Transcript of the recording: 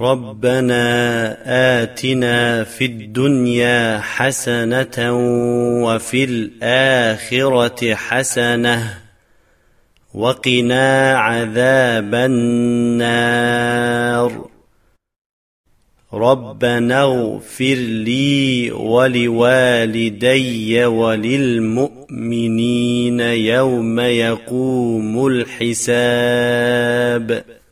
ربنا آتنا في الدنيا حسنة وفي الآخرة حسنة وقنا عذاب النار. ربنا اغفر لي ولوالدي وللمؤمنين يوم يقوم الحساب.